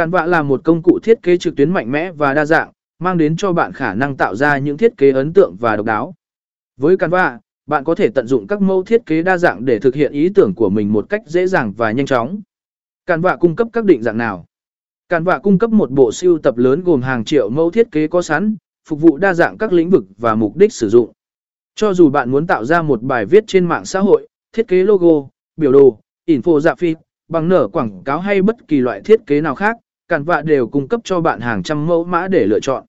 Canva là một công cụ thiết kế trực tuyến mạnh mẽ và đa dạng, mang đến cho bạn khả năng tạo ra những thiết kế ấn tượng và độc đáo. Với Canva, bạn có thể tận dụng các mẫu thiết kế đa dạng để thực hiện ý tưởng của mình một cách dễ dàng và nhanh chóng. Canva cung cấp các định dạng nào? Canva cung cấp một bộ siêu tập lớn gồm hàng triệu mẫu thiết kế có sẵn, phục vụ đa dạng các lĩnh vực và mục đích sử dụng. Cho dù bạn muốn tạo ra một bài viết trên mạng xã hội, thiết kế logo, biểu đồ, info dạ phim, bằng nở quảng cáo hay bất kỳ loại thiết kế nào khác, Canva đều cung cấp cho bạn hàng trăm mẫu mã để lựa chọn.